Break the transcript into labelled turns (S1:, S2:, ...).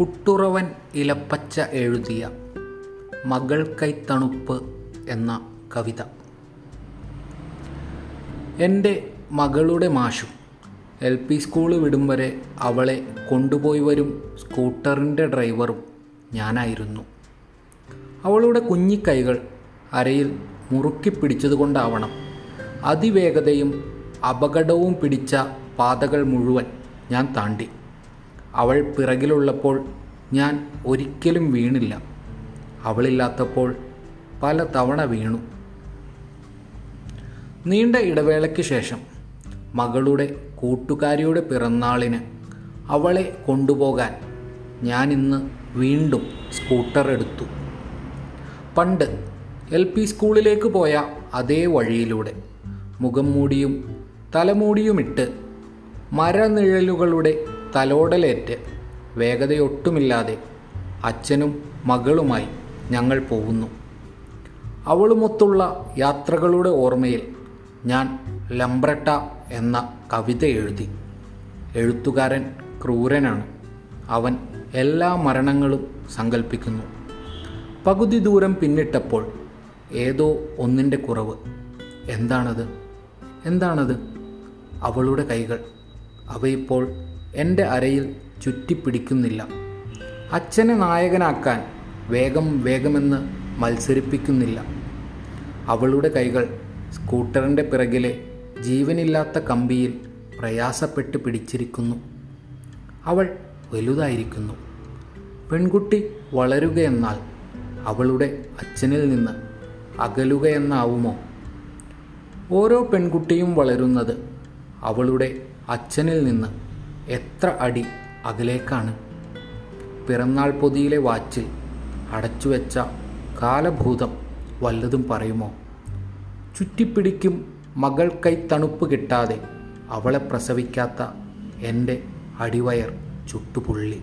S1: കുട്ടുറവൻ ഇലപ്പച്ച എഴുതിയ മകൾ കൈത്തണുപ്പ് എന്ന കവിത. എന്റെ മകളുടെ മാഷും എൽ പി സ്കൂൾ വിടും വരെ അവളെ കൊണ്ടുപോയി വരും സ്കൂട്ടറിന്റെ ഡ്രൈവറും ഞാനായിരുന്നു. അവളുടെ കുഞ്ഞിക്കൈകൾ അരയിൽ മുറുക്കി പിടിച്ചതുകൊണ്ടാവണം അതിവേഗതയും അപകടവും പിടിച്ച പാതകൾ മുഴുവൻ ഞാൻ താണ്ടി. അവൾ പിറകിലുള്ളപ്പോൾ ഞാൻ ഒരിക്കലും വീണില്ല. അവളില്ലാത്തപ്പോൾ പല തവണ വീണു. നീണ്ട ഇടവേളയ്ക്ക് ശേഷം മകളുടെ കൂട്ടുകാരിയുടെ പിറന്നാളിന് അവളെ കൊണ്ടുപോകാൻ ഞാൻ ഇന്ന് വീണ്ടും സ്കൂട്ടർ എടുത്തു. പണ്ട് എൽ പി സ്കൂളിലേക്ക് പോയ അതേ വഴിയിലൂടെ മുഖം മൂടിയും തലമൂടിയുമിട്ട് മരനിഴലുകളുടെ തലോടലേറ്റ് വേഗതയൊട്ടുമില്ലാതെ അച്ഛനും മകളുമായി ഞങ്ങൾ പോകുന്നു. അവളുമൊത്തുള്ള യാത്രകളുടെ ഓർമ്മയിൽ ഞാൻ ലംബ്രട്ട എന്ന കവിത എഴുതി. എഴുത്തുകാരൻ ക്രൂരനാണ്. അവൻ എല്ലാ മരണങ്ങളും സങ്കല്പിക്കുന്നു പകുതി ദൂരം പിന്നിട്ടപ്പോൾ ഏതോ ഒന്നിന്റെ കുറവ്. എന്താണത്? എന്താണത്? അവളുടെ കൈകൾ. അവയിപ്പോൾ എന്റെ അരയിൽ ചുറ്റിപ്പിടിക്കുന്നില്ല. അച്ഛനെ നായകനാക്കാൻ വേഗം വേഗമെന്ന് മത്സരിപ്പിക്കുന്നില്ല. അവളുടെ കൈകൾ സ്കൂട്ടറിന്റെ പിറകിലെ ജീവനില്ലാത്ത കമ്പിയിൽ പ്രയാസപ്പെട്ട് പിടിച്ചിരിക്കുന്നു. അവൾ വലുതായിരിക്കുന്നു. പെൺകുട്ടി വളരുകയെന്നാൽ അവളുടെ അച്ഛനിൽ നിന്ന് അകലുകയെന്നാവുമോ? ഓരോ പെൺകുട്ടിയും വളരുന്നത് അവളുടെ അച്ഛനിൽ നിന്ന് എത്ര അടി അകലേക്കാണ് പിറന്നാൾ പൊതിയിലെ വാച്ചിൽ അടച്ചുവെച്ച കാലഭൂതം വല്ലതും പറയുമോ? ചുറ്റിപ്പിടിക്കും മകൾ കൈ തണുപ്പ് കിട്ടാതെ അവളെ പ്രസവിക്കാത്ത എന്റെ അടിവയർ ചുട്ടുപുള്ളി.